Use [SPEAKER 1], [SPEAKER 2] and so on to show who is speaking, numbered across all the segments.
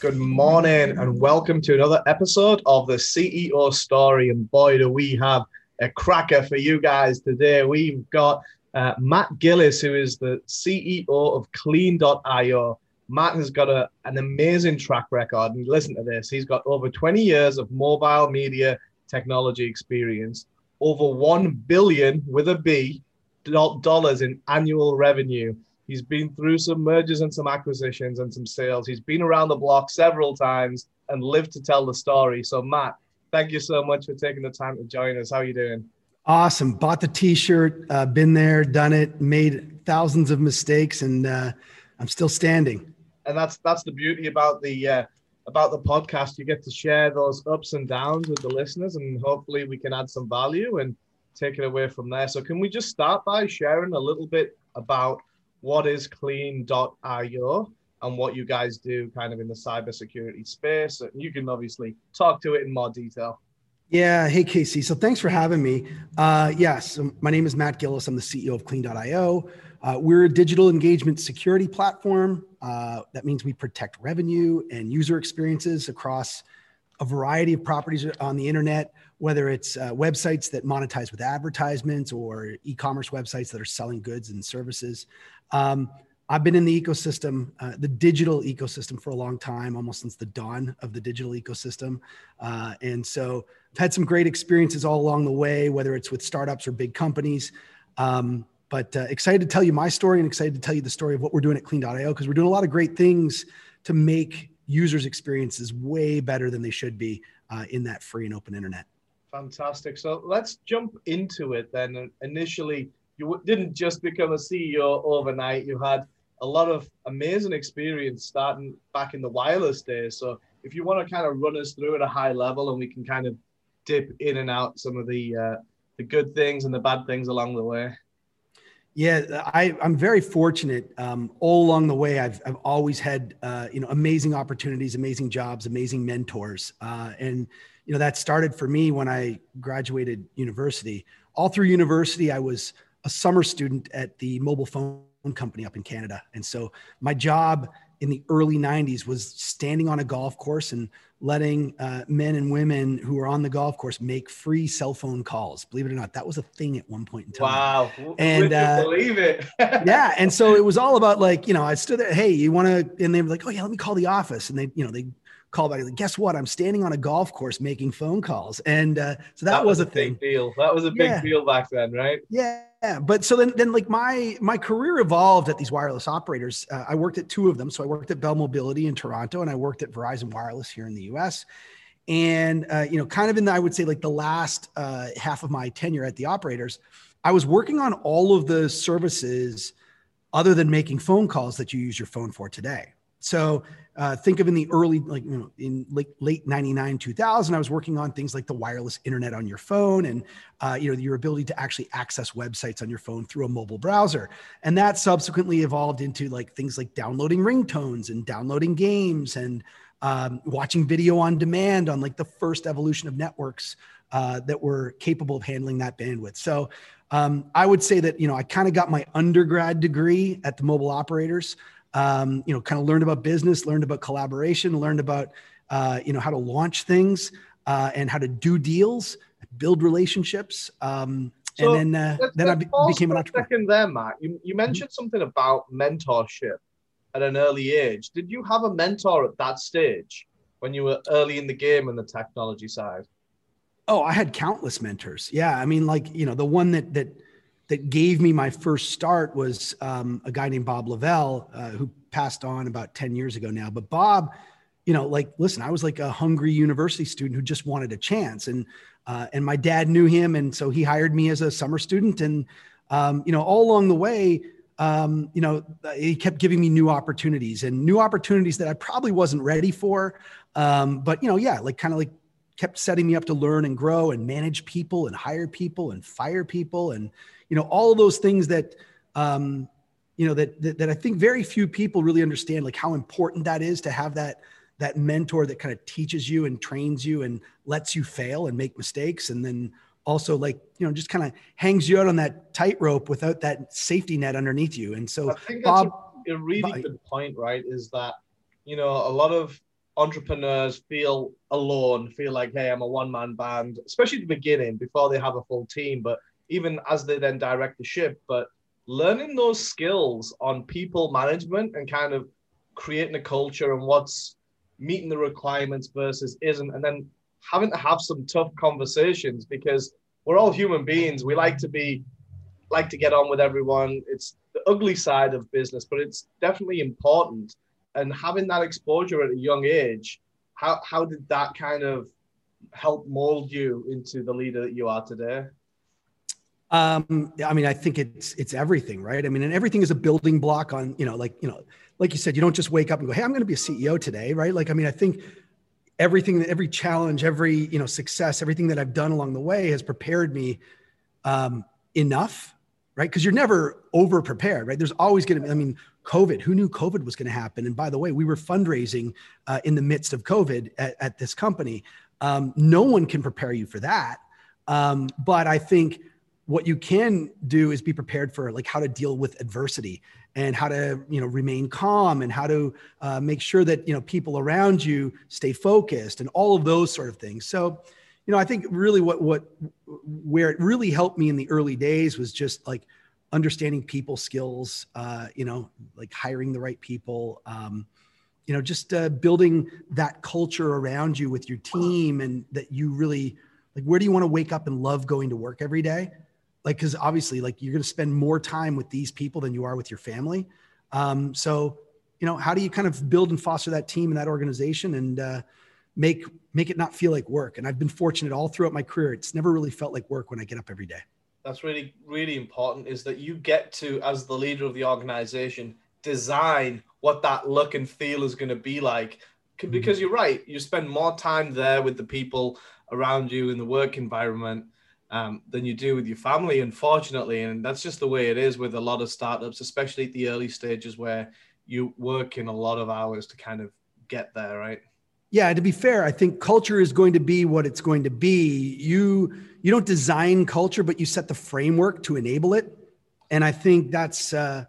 [SPEAKER 1] Good morning and welcome to another episode of the CEO story. And boy, do we have a cracker for you guys today. We've got uh, Matt Gillis, who is the CEO of Clean.io. Matt has got a, an amazing track record. And listen to this he's got over 20 years of mobile media technology experience, over 1 billion with a B dollars in annual revenue. He's been through some mergers and some acquisitions and some sales. He's been around the block several times and lived to tell the story. So, Matt, thank you so much for taking the time to join us. How are you doing?
[SPEAKER 2] Awesome. Bought the T-shirt. Uh, been there, done it. Made thousands of mistakes, and uh, I'm still standing.
[SPEAKER 1] And that's that's the beauty about the uh, about the podcast. You get to share those ups and downs with the listeners, and hopefully we can add some value and take it away from there. So, can we just start by sharing a little bit about what is clean.io and what you guys do kind of in the cybersecurity space. And you can obviously talk to it in more detail.
[SPEAKER 2] Yeah. Hey, Casey. So thanks for having me. Uh, yes, my name is Matt Gillis. I'm the CEO of Clean.io. Uh, we're a digital engagement security platform. Uh, that means we protect revenue and user experiences across a variety of properties on the internet, whether it's uh, websites that monetize with advertisements or e commerce websites that are selling goods and services. Um, I've been in the ecosystem, uh, the digital ecosystem for a long time, almost since the dawn of the digital ecosystem. Uh, and so I've had some great experiences all along the way, whether it's with startups or big companies. Um, but uh, excited to tell you my story and excited to tell you the story of what we're doing at clean.io because we're doing a lot of great things to make users' experiences way better than they should be uh, in that free and open internet.
[SPEAKER 1] Fantastic. So let's jump into it then. Initially, you didn't just become a CEO overnight. You had a lot of amazing experience starting back in the wireless days. So if you want to kind of run us through at a high level, and we can kind of dip in and out some of the uh, the good things and the bad things along the way.
[SPEAKER 2] Yeah, I, I'm very fortunate. Um, all along the way, I've, I've always had uh, you know amazing opportunities, amazing jobs, amazing mentors, uh, and you know that started for me when I graduated university. All through university, I was a summer student at the mobile phone company up in Canada. And so my job in the early 90s was standing on a golf course and letting uh, men and women who were on the golf course make free cell phone calls. Believe it or not, that was a thing at one point in time.
[SPEAKER 1] Wow. And uh, believe it.
[SPEAKER 2] yeah. And so it was all about like, you know, I stood there, hey, you want to, and they were like, oh yeah, let me call the office. And they, you know, they call back. Like, guess what? I'm standing on a golf course making phone calls, and uh, so that, that was, was, a thing.
[SPEAKER 1] Big deal. That was a big yeah. deal back then, right?
[SPEAKER 2] Yeah. But so then, then like my my career evolved at these wireless operators. Uh, I worked at two of them. So I worked at Bell Mobility in Toronto, and I worked at Verizon Wireless here in the U.S. And uh, you know, kind of in the I would say like the last uh, half of my tenure at the operators, I was working on all of the services other than making phone calls that you use your phone for today. So uh, think of in the early, like, you know, in late, late 99, 2000, I was working on things like the wireless internet on your phone and, uh, you know, your ability to actually access websites on your phone through a mobile browser. And that subsequently evolved into like things like downloading ringtones and downloading games and um, watching video on demand on like the first evolution of networks uh, that were capable of handling that bandwidth. So um, I would say that, you know, I kind of got my undergrad degree at the mobile operators um, you know, kind of learned about business, learned about collaboration, learned about, uh, you know, how to launch things uh, and how to do deals, build relationships. Um, so and then, uh, then I be- became an entrepreneur.
[SPEAKER 1] Second there, Matt, you, you mentioned mm-hmm. something about mentorship at an early age. Did you have a mentor at that stage when you were early in the game in the technology side?
[SPEAKER 2] Oh, I had countless mentors. Yeah, I mean, like you know, the one that that that gave me my first start was um, a guy named Bob Lavelle, uh, who passed on about 10 years ago now. But Bob, you know, like, listen, I was like a hungry university student who just wanted a chance. And, uh, and my dad knew him. And so he hired me as a summer student. And, um, you know, all along the way, um, you know, he kept giving me new opportunities and new opportunities that I probably wasn't ready for. Um, but, you know, yeah, like kind of like kept setting me up to learn and grow and manage people and hire people and fire people and, you know all of those things that um, you know that, that, that i think very few people really understand like how important that is to have that that mentor that kind of teaches you and trains you and lets you fail and make mistakes and then also like you know just kind of hangs you out on that tightrope without that safety net underneath you and so bob
[SPEAKER 1] a really good point, right? Is that you know a lot of entrepreneurs feel alone, feel like, hey, I'm a one man band, especially at the beginning before they have a full team, but even as they then direct the ship. But learning those skills on people management and kind of creating a culture and what's meeting the requirements versus isn't, and then having to have some tough conversations because we're all human beings. We like to be like to get on with everyone. It's the ugly side of business, but it's definitely important. And having that exposure at a young age, how how did that kind of help mold you into the leader that you are today?
[SPEAKER 2] Um, I mean, I think it's it's everything, right? I mean, and everything is a building block on, you know, like, you know, like you said, you don't just wake up and go, Hey, I'm going to be a CEO today. Right. Like, I mean, I think everything, every challenge, every, you know, success, everything that I've done along the way has prepared me um, enough. Right. Cause you're never over prepared, right? There's always going to be, I mean, COVID, who knew COVID was going to happen? And by the way, we were fundraising uh, in the midst of COVID at, at this company. Um, no one can prepare you for that. Um, but I think, what you can do is be prepared for like how to deal with adversity and how to you know remain calm and how to uh, make sure that you know people around you stay focused and all of those sort of things. So you know i think really what what where it really helped me in the early days was just like understanding people skills uh, you know like hiring the right people um, you know just uh, building that culture around you with your team and that you really like where do you want to wake up and love going to work every day like because obviously like you're going to spend more time with these people than you are with your family. Um, so you know how do you kind of build and foster that team and that organization and uh, make make it not feel like work? And i've been fortunate all throughout my career. It's never really felt like work when i get up every day.
[SPEAKER 1] That's really really important is that you get to as the leader of the organization design what that look and feel is going to be like. Mm-hmm. because you're right you spend more time there with the people around you in the work environment um, than you do with your family, unfortunately. And that's just the way it is with a lot of startups, especially at the early stages where you work in a lot of hours to kind of get there, right?
[SPEAKER 2] Yeah, to be fair, I think culture is going to be what it's going to be. You you don't design culture, but you set the framework to enable it. And I think that's uh,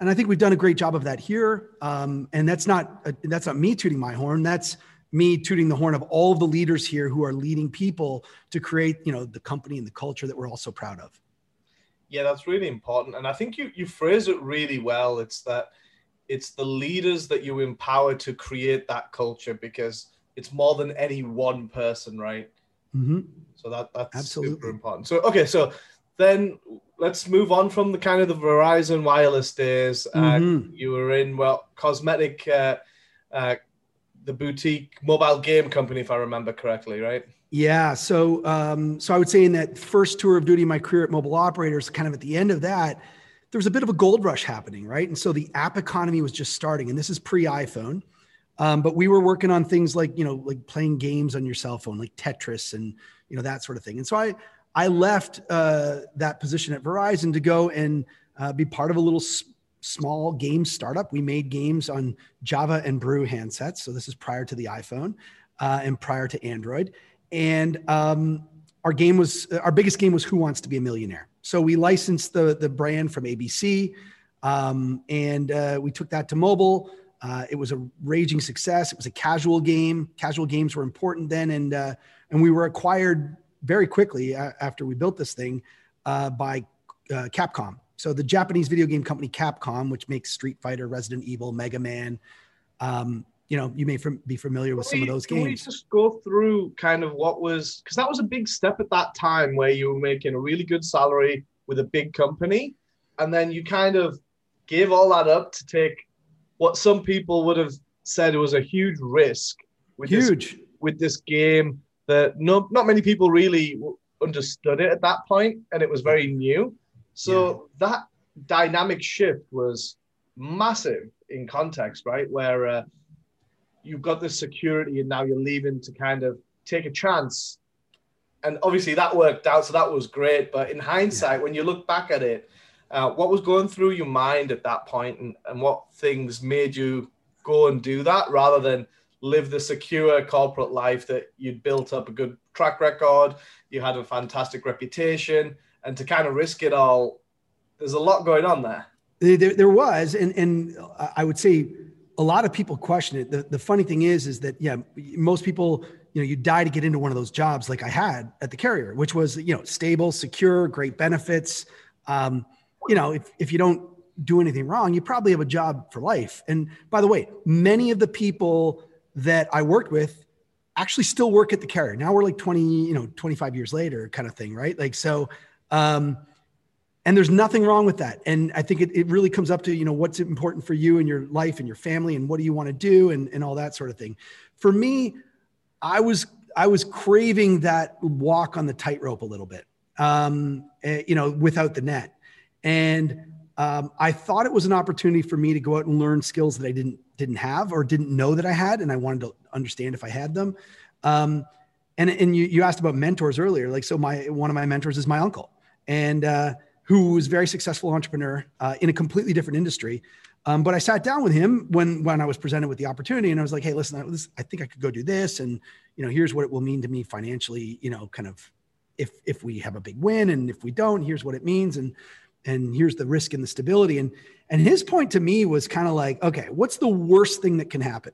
[SPEAKER 2] and I think we've done a great job of that here. Um, and that's not uh, that's not me tooting my horn. That's me tooting the horn of all of the leaders here who are leading people to create, you know, the company and the culture that we're all so proud of.
[SPEAKER 1] Yeah, that's really important. And I think you you phrase it really well. It's that it's the leaders that you empower to create that culture because it's more than any one person, right?
[SPEAKER 2] Mm-hmm.
[SPEAKER 1] So that that's Absolutely. super important. So okay, so then let's move on from the kind of the Verizon wireless days. Uh, mm-hmm. Uh, you were in well cosmetic uh, uh, the boutique mobile game company, if I remember correctly, right?
[SPEAKER 2] Yeah. So, um, so I would say in that first tour of duty my career at Mobile Operators, kind of at the end of that, there was a bit of a gold rush happening, right? And so the app economy was just starting, and this is pre iPhone. Um, but we were working on things like you know like playing games on your cell phone, like Tetris and you know that sort of thing. And so I I left uh, that position at Verizon to go and uh, be part of a little small game startup. We made games on Java and Brew handsets. So this is prior to the iPhone uh, and prior to Android. And um, our game was our biggest game was Who Wants to Be a Millionaire. So we licensed the the brand from ABC, um, and uh, we took that to mobile. Uh, it was a raging success. It was a casual game. Casual games were important then, and uh, and we were acquired very quickly after we built this thing uh, by uh, Capcom. So the Japanese video game company Capcom, which makes Street Fighter, Resident Evil, Mega Man, um, you know, you may from, be familiar with some of those games. We
[SPEAKER 1] just go through kind of what was because that was a big step at that time where you were making a really good salary with a big company, and then you kind of gave all that up to take what some people would have said was a huge risk
[SPEAKER 2] with huge
[SPEAKER 1] this, with this game that no not many people really understood it at that point, and it was very new. So yeah. that dynamic shift was massive in context, right? Where uh, you've got this security and now you're leaving to kind of take a chance. And obviously that worked out, so that was great. But in hindsight, yeah. when you look back at it, uh, what was going through your mind at that point and, and what things made you go and do that rather than live the secure corporate life that you'd built up a good track record, you had a fantastic reputation, and to kind of risk it all, there's a lot going on there.
[SPEAKER 2] There, there was, and and I would say a lot of people question it. The, the funny thing is, is that yeah, most people, you know, you die to get into one of those jobs like I had at the carrier, which was you know stable, secure, great benefits. Um, you know, if if you don't do anything wrong, you probably have a job for life. And by the way, many of the people that I worked with actually still work at the carrier. Now we're like 20, you know, 25 years later kind of thing, right? Like, so, um, and there's nothing wrong with that. And I think it, it really comes up to, you know, what's important for you and your life and your family and what do you want to do and, and all that sort of thing. For me, I was, I was craving that walk on the tightrope a little bit, um, eh, you know, without the net. And um, I thought it was an opportunity for me to go out and learn skills that I didn't didn't have or didn't know that I had, and I wanted to understand if I had them. Um, and and you you asked about mentors earlier, like so my one of my mentors is my uncle, and uh, who was a very successful entrepreneur uh, in a completely different industry. Um, but I sat down with him when when I was presented with the opportunity, and I was like, "Hey, listen, I, this, I think I could go do this, and you know, here's what it will mean to me financially. You know, kind of if if we have a big win, and if we don't, here's what it means." And and here's the risk and the stability and and his point to me was kind of like okay what's the worst thing that can happen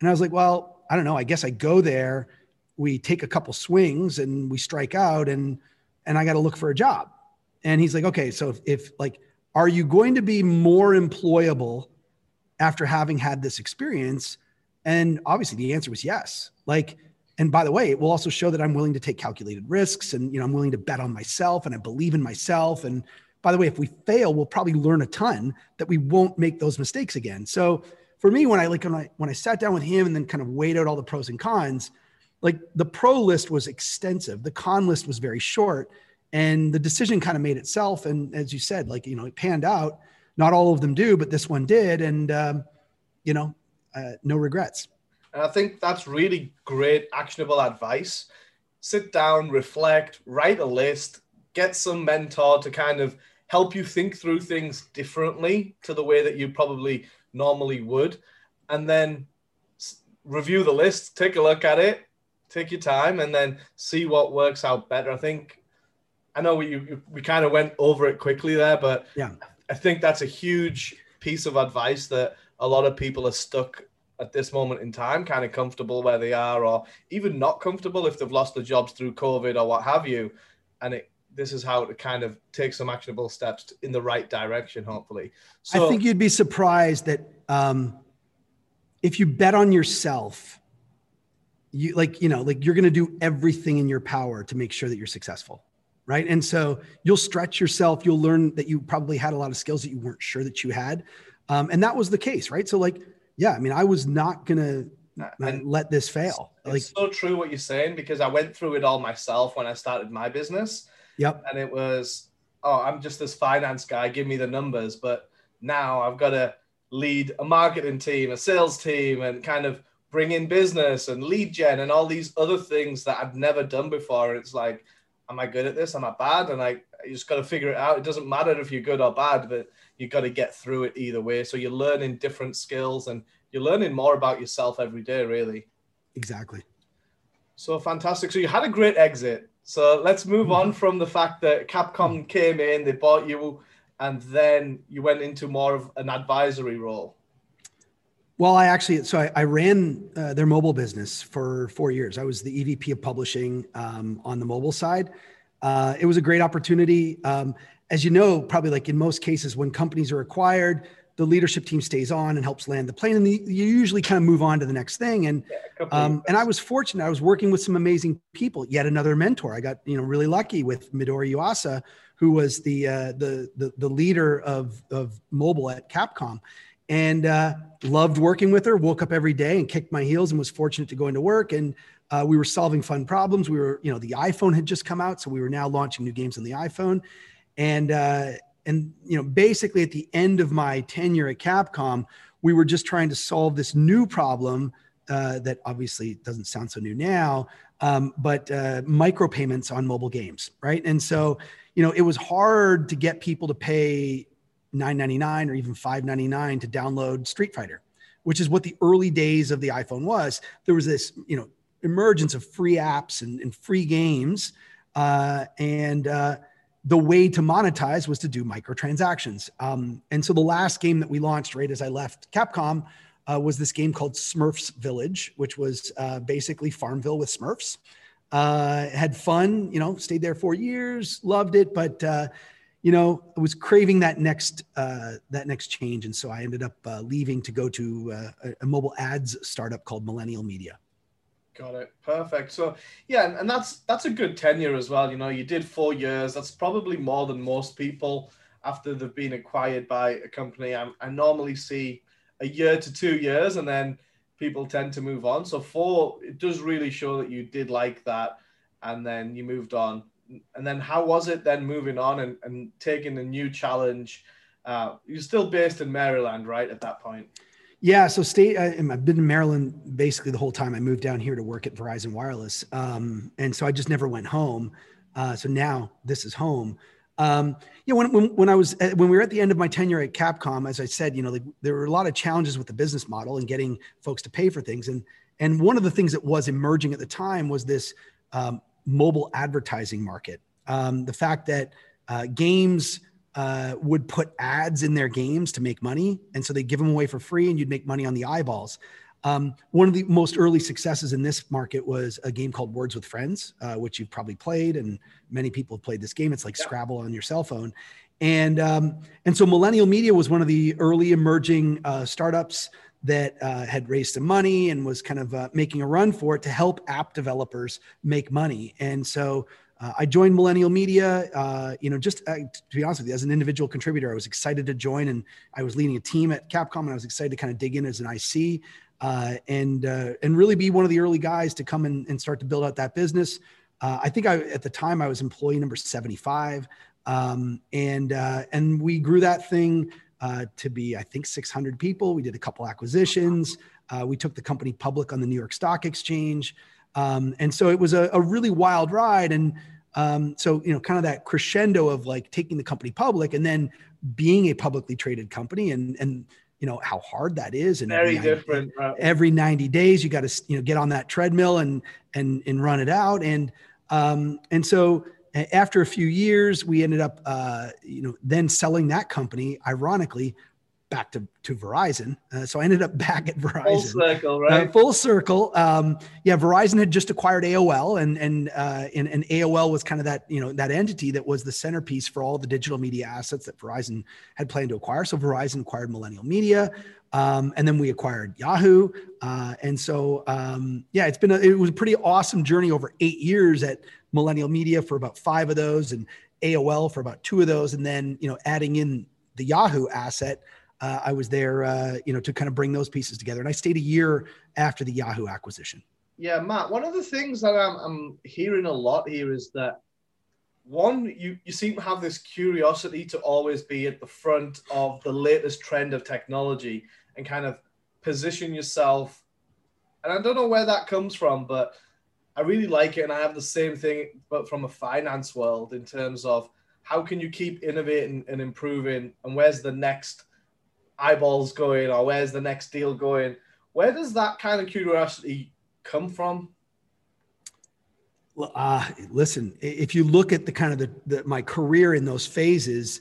[SPEAKER 2] and i was like well i don't know i guess i go there we take a couple swings and we strike out and and i got to look for a job. And he's like okay so if, if like are you going to be more employable after having had this experience? And obviously the answer was yes. Like and by the way it will also show that i'm willing to take calculated risks and you know i'm willing to bet on myself and i believe in myself. And by the way, if we fail, we'll probably learn a ton that we won't make those mistakes again. So for me, when I like when I when I sat down with him and then kind of weighed out all the pros and cons, like the pro list was extensive, the con list was very short, and the decision kind of made itself. And as you said, like you know, it panned out. Not all of them do, but this one did, and um, you know, uh, no regrets.
[SPEAKER 1] And I think that's really great, actionable advice. Sit down, reflect, write a list, get some mentor to kind of help you think through things differently to the way that you probably normally would. And then review the list, take a look at it, take your time, and then see what works out better. I think, I know we, we kind of went over it quickly there, but
[SPEAKER 2] yeah,
[SPEAKER 1] I think that's a huge piece of advice that a lot of people are stuck at this moment in time, kind of comfortable where they are, or even not comfortable if they've lost their jobs through COVID or what have you. And it this is how to kind of take some actionable steps in the right direction, hopefully.
[SPEAKER 2] So, I think you'd be surprised that um, if you bet on yourself, you like, you know, like you're going to do everything in your power to make sure that you're successful. Right. And so you'll stretch yourself. You'll learn that you probably had a lot of skills that you weren't sure that you had. Um, and that was the case. Right. So, like, yeah, I mean, I was not going to and let this fail.
[SPEAKER 1] It's like, so true what you're saying because I went through it all myself when I started my business.
[SPEAKER 2] Yep.
[SPEAKER 1] And it was, oh, I'm just this finance guy, give me the numbers. But now I've got to lead a marketing team, a sales team, and kind of bring in business and lead gen and all these other things that I've never done before. And it's like, am I good at this? Am I bad? And I, you just got to figure it out. It doesn't matter if you're good or bad, but you got to get through it either way. So you're learning different skills and you're learning more about yourself every day, really.
[SPEAKER 2] Exactly.
[SPEAKER 1] So fantastic. So you had a great exit. So let's move on from the fact that Capcom came in, they bought you, and then you went into more of an advisory role.
[SPEAKER 2] Well, I actually, so I, I ran uh, their mobile business for four years. I was the EVP of publishing um, on the mobile side. Uh, it was a great opportunity. Um, as you know, probably like in most cases, when companies are acquired, the leadership team stays on and helps land the plane, and the, you usually kind of move on to the next thing. And yeah, um, and I was fortunate; I was working with some amazing people. Yet another mentor. I got you know really lucky with Midori Yuasa, who was the uh, the, the the leader of of mobile at Capcom, and uh, loved working with her. Woke up every day and kicked my heels, and was fortunate to go into work. And uh, we were solving fun problems. We were you know the iPhone had just come out, so we were now launching new games on the iPhone, and uh, and you know basically at the end of my tenure at capcom we were just trying to solve this new problem uh, that obviously doesn't sound so new now um, but uh, micropayments on mobile games right and so you know it was hard to get people to pay 9.99 or even 5.99 to download street fighter which is what the early days of the iphone was there was this you know emergence of free apps and, and free games uh, and uh, the way to monetize was to do microtransactions. Um, and so the last game that we launched right as I left Capcom uh, was this game called Smurfs Village, which was uh, basically Farmville with Smurfs. Uh, had fun, you know, stayed there four years, loved it, but uh, you know, I was craving that next uh, that next change, and so I ended up uh, leaving to go to a, a mobile ads startup called Millennial Media.
[SPEAKER 1] Got it. Perfect. So yeah, and that's that's a good tenure as well. You know, you did four years. That's probably more than most people after they've been acquired by a company. I, I normally see a year to two years, and then people tend to move on. So four, it does really show that you did like that, and then you moved on. And then how was it then moving on and, and taking a new challenge? Uh, you're still based in Maryland, right? At that point.
[SPEAKER 2] Yeah, so state. I, have been in Maryland basically the whole time. I moved down here to work at Verizon Wireless, um, and so I just never went home. Uh, so now this is home. Um, you know, when, when, when I was at, when we were at the end of my tenure at Capcom, as I said, you know, like, there were a lot of challenges with the business model and getting folks to pay for things. And and one of the things that was emerging at the time was this um, mobile advertising market. Um, the fact that uh, games uh, would put ads in their games to make money. And so they give them away for free and you'd make money on the eyeballs. Um, one of the most early successes in this market was a game called Words with Friends, uh, which you've probably played, and many people have played this game. It's like yeah. Scrabble on your cell phone, and um, and so Millennial Media was one of the early emerging uh, startups that uh, had raised some money and was kind of uh, making a run for it to help app developers make money. And so uh, I joined Millennial Media, uh, you know, just uh, to be honest with you, as an individual contributor, I was excited to join and I was leading a team at Capcom and I was excited to kind of dig in as an IC uh, and, and really be one of the early guys to come in and start to build out that business. I think I, at the time I was employee number 75 um, and, and we grew that thing to be, I think 600 people. We did a couple acquisitions. we took the company public on the New York Stock Exchange. Um, and so it was a, a really wild ride. And um, so, you know, kind of that crescendo of like taking the company public and then being a publicly traded company and, and, you know, how hard that is. And
[SPEAKER 1] very every different.
[SPEAKER 2] 90, every 90 days, you got to, you know, get on that treadmill and, and, and run it out. And, um, and so after a few years, we ended up, uh, you know, then selling that company, ironically, back to, to Verizon. Uh, so I ended up back at Verizon. Full
[SPEAKER 1] circle, uh,
[SPEAKER 2] right? Uh, full circle. Um, yeah, Verizon had just acquired AOL, and and, uh, and and AOL was kind of that you know that entity that was the centerpiece for all the digital media assets that Verizon had planned to acquire. So Verizon acquired Millennial Media. Um, and then we acquired Yahoo, uh, and so um, yeah, it's been a, it was a pretty awesome journey over eight years at Millennial Media for about five of those, and AOL for about two of those, and then you know adding in the Yahoo asset uh, I was there, uh, you know, to kind of bring those pieces together. And I stayed a year after the Yahoo acquisition.
[SPEAKER 1] Yeah, Matt. One of the things that I'm, I'm hearing a lot here is that one, you you seem to have this curiosity to always be at the front of the latest trend of technology and kind of position yourself. And I don't know where that comes from, but I really like it. And I have the same thing, but from a finance world in terms of how can you keep innovating and improving, and where's the next eyeballs going or where's the next deal going? Where does that kind of curiosity come from?
[SPEAKER 2] Uh, listen, if you look at the kind of the, the my career in those phases,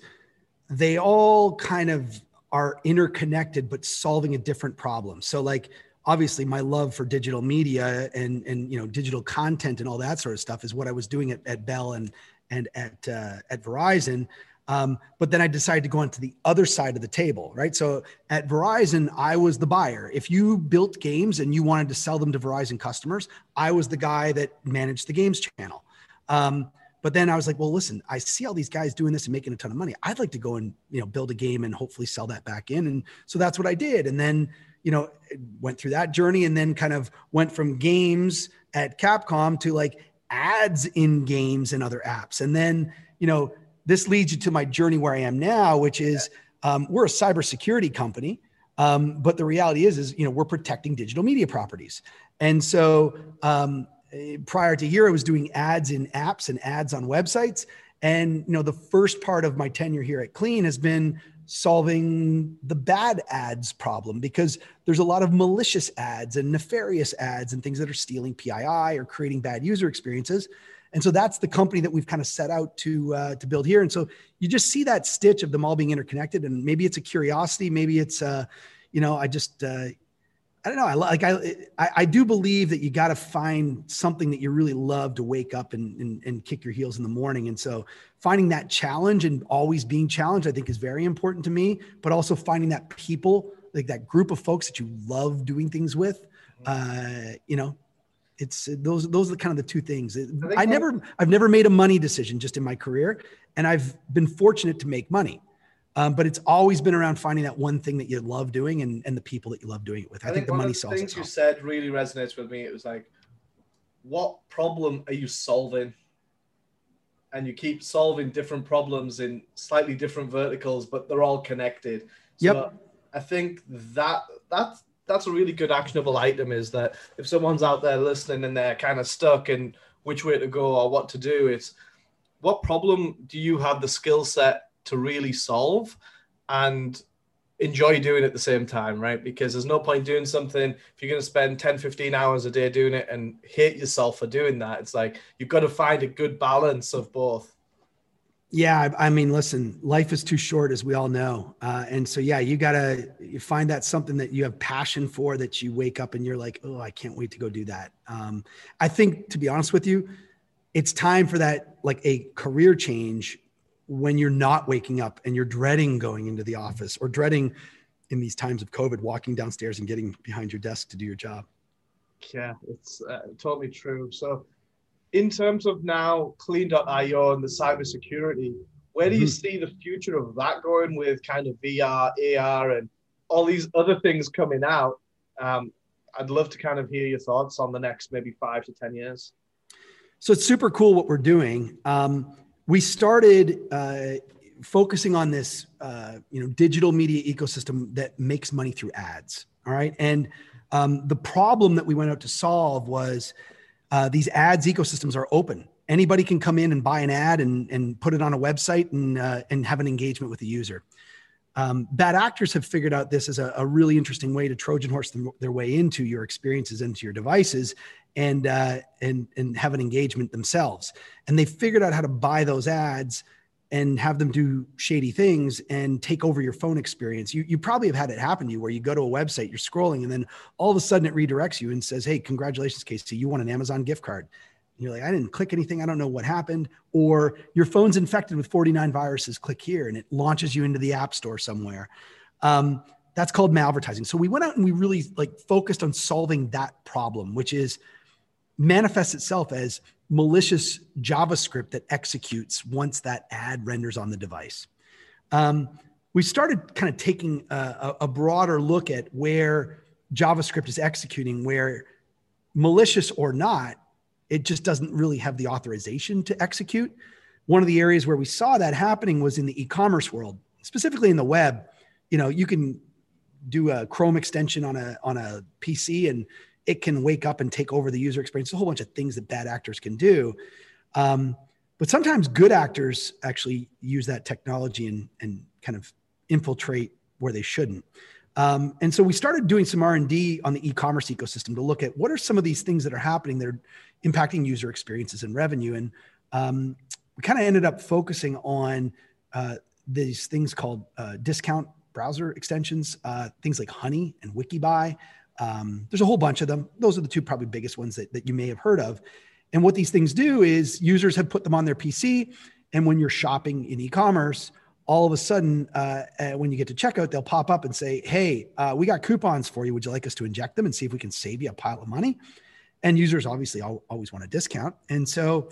[SPEAKER 2] they all kind of are interconnected, but solving a different problem. So like obviously my love for digital media and and you know digital content and all that sort of stuff is what I was doing at, at Bell and and at uh, at Verizon. Um, but then I decided to go onto the other side of the table, right? So at Verizon, I was the buyer. If you built games and you wanted to sell them to Verizon customers, I was the guy that managed the games channel. Um, but then I was like, well, listen, I see all these guys doing this and making a ton of money. I'd like to go and you know build a game and hopefully sell that back in. And so that's what I did. And then you know went through that journey and then kind of went from games at Capcom to like ads in games and other apps. And then you know this leads you to my journey where I am now, which is um, we're a cybersecurity company. Um, but the reality is, is you know we're protecting digital media properties, and so um, prior to here, I was doing ads in apps and ads on websites. And you know, the first part of my tenure here at Clean has been solving the bad ads problem because there's a lot of malicious ads and nefarious ads and things that are stealing PII or creating bad user experiences. And so that's the company that we've kind of set out to uh, to build here. And so you just see that stitch of them all being interconnected. And maybe it's a curiosity, maybe it's uh, you know, I just uh, I don't know. I like I I, do believe that you got to find something that you really love to wake up and, and and kick your heels in the morning. And so finding that challenge and always being challenged, I think, is very important to me. But also finding that people, like that group of folks that you love doing things with, uh, you know, it's those those are kind of the two things. I, I never I've never made a money decision just in my career, and I've been fortunate to make money. Um, but it's always been around finding that one thing that you love doing and, and the people that you love doing it with. I, I think, think, the money
[SPEAKER 1] solves things you said really resonates with me. It was like, what problem are you solving? And you keep solving different problems in slightly different verticals, but they're all connected. So yep. I think that that's that's a really good actionable item is that if someone's out there listening and they're kind of stuck in which way to go or what to do, it's what problem do you have the skill set to really solve and enjoy doing at the same time, right? Because there's no point doing something if you're going to spend 10, 15 hours a day doing it and hate yourself for doing that. It's like you've got to find a good balance of both.
[SPEAKER 2] Yeah, I mean, listen, life is too short, as we all know, uh, and so yeah, you gotta you find that something that you have passion for that you wake up and you're like, oh, I can't wait to go do that. Um, I think, to be honest with you, it's time for that like a career change when you're not waking up and you're dreading going into the office or dreading in these times of COVID walking downstairs and getting behind your desk to do your job.
[SPEAKER 1] Yeah, it's uh, totally true. So in terms of now clean.io and the cybersecurity, where do you mm-hmm. see the future of that going with kind of VR, AR, and all these other things coming out? Um, I'd love to kind of hear your thoughts on the next maybe five to 10 years.
[SPEAKER 2] So it's super cool what we're doing. Um, we started uh, focusing on this, uh, you know, digital media ecosystem that makes money through ads. All right. And um, the problem that we went out to solve was uh, these ads ecosystems are open. Anybody can come in and buy an ad and, and put it on a website and, uh, and have an engagement with the user. Um, bad actors have figured out this as a, a, really interesting way to Trojan horse them, their way into your experiences, into your devices, and uh, and and have an engagement themselves. And they figured out how to buy those ads and have them do shady things and take over your phone experience. You, you probably have had it happen to you where you go to a website, you're scrolling, and then all of a sudden it redirects you and says, Hey, congratulations, Casey, you want an Amazon gift card. You're like, I didn't click anything. I don't know what happened. Or your phone's infected with 49 viruses. Click here, and it launches you into the app store somewhere. Um, that's called malvertising. So we went out and we really like focused on solving that problem, which is manifests itself as malicious JavaScript that executes once that ad renders on the device. Um, we started kind of taking a, a, broader look at where JavaScript is executing, where malicious or not, it just doesn't really have the authorization to execute. One of the areas where we saw that happening was in the e-commerce world, specifically in the web. You know, you can do a Chrome extension on a on a PC and it can wake up and take over the user experience. a whole bunch of things that bad actors can do. Um, but sometimes good actors actually use that technology and, and kind of infiltrate where they shouldn't. Um, and so we started doing some R&D on the e-commerce ecosystem to look at what are some of these things that are happening that are impacting user experiences and revenue. And um, we kind of ended up focusing on uh, these things called uh, discount browser extensions, uh, things like Honey and Wikibuy, um, there's a whole bunch of them. Those are the two probably biggest ones that, that you may have heard of. And what these things do is users have put them on their PC. And when you're shopping in e commerce, all of a sudden, uh, uh, when you get to checkout, they'll pop up and say, Hey, uh, we got coupons for you. Would you like us to inject them and see if we can save you a pile of money? And users obviously always want a discount. And so,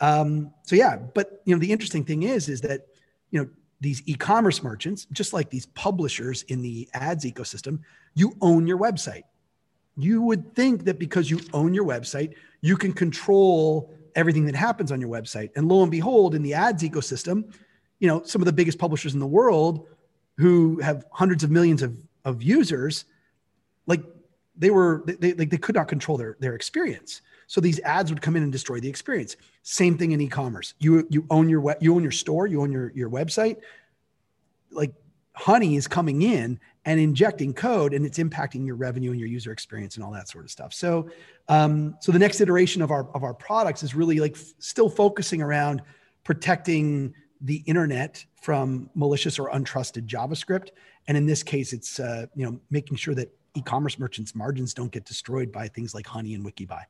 [SPEAKER 2] um, so yeah, but you know, the interesting thing is, is that, you know, these e-commerce merchants, just like these publishers in the ads ecosystem, you own your website. You would think that because you own your website, you can control everything that happens on your website. And lo and behold, in the ads ecosystem, you know, some of the biggest publishers in the world who have hundreds of millions of, of users, like they were, they, like they could not control their, their experience. So these ads would come in and destroy the experience. Same thing in e-commerce. You you own your web, you own your store, you own your your website. Like Honey is coming in and injecting code and it's impacting your revenue and your user experience and all that sort of stuff so um, so the next iteration of our of our products is really like f- still focusing around protecting the internet from malicious or untrusted javascript and in this case it's uh, you know making sure that e-commerce merchants margins don't get destroyed by things like honey and wikibuy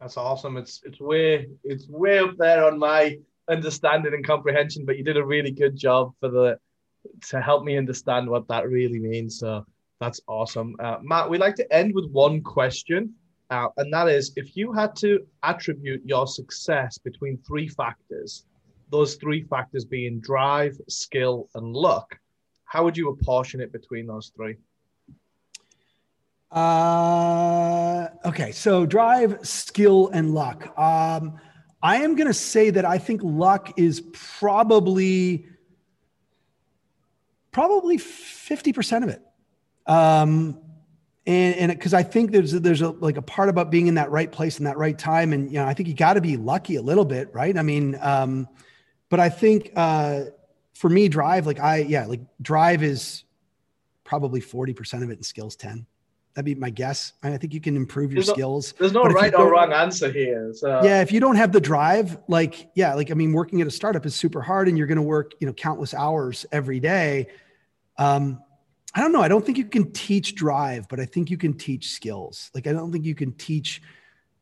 [SPEAKER 1] that's awesome it's it's way it's way up there on my understanding and comprehension but you did a really good job for the to help me understand what that really means. So that's awesome. Uh, Matt, We'd like to end with one question, uh, and that is if you had to attribute your success between three factors, those three factors being drive, skill, and luck, how would you apportion it between those three?
[SPEAKER 2] Uh, okay, so drive, skill, and luck. Um, I am going to say that I think luck is probably probably 50% of it. Um, and and because I think there's there's a like a part about being in that right place in that right time, and you know I think you got to be lucky a little bit, right? I mean, um, but I think uh, for me, drive like I yeah like drive is probably forty percent of it, and skills ten. That'd be my guess. I think you can improve your
[SPEAKER 1] there's
[SPEAKER 2] skills.
[SPEAKER 1] No, there's no right or wrong answer here. So.
[SPEAKER 2] Yeah, if you don't have the drive, like yeah, like I mean, working at a startup is super hard, and you're going to work you know countless hours every day um, I don't know. I don't think you can teach drive, but I think you can teach skills. Like I don't think you can teach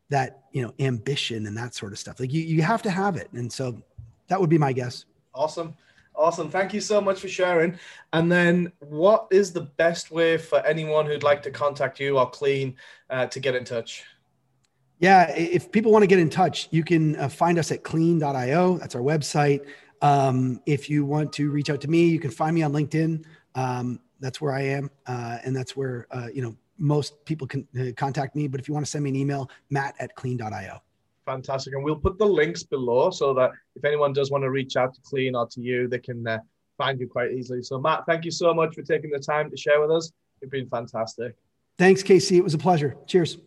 [SPEAKER 2] that, you know, ambition and that sort of stuff. Like you, you have to have it. And so that would be my guess.
[SPEAKER 1] Awesome. Awesome. Thank you so much for sharing. And then what is the best way for anyone who'd like to contact you or Clean uh, to get in touch?
[SPEAKER 2] Yeah, if people want to get in touch, you can uh, find us at clean.io. That's our website. Um, if you want to reach out to me, you can find me on LinkedIn. Um, that's where I am, uh, and that's where uh, you know most people can uh, contact me. But if you want to send me an email, matt at clean.io.
[SPEAKER 1] Fantastic, and we'll put the links below so that if anyone does want to reach out to Clean or to you, they can uh, find you quite easily. So, Matt, thank you so much for taking the time to share with us. You've been fantastic.
[SPEAKER 2] Thanks, Casey. It was a pleasure. Cheers.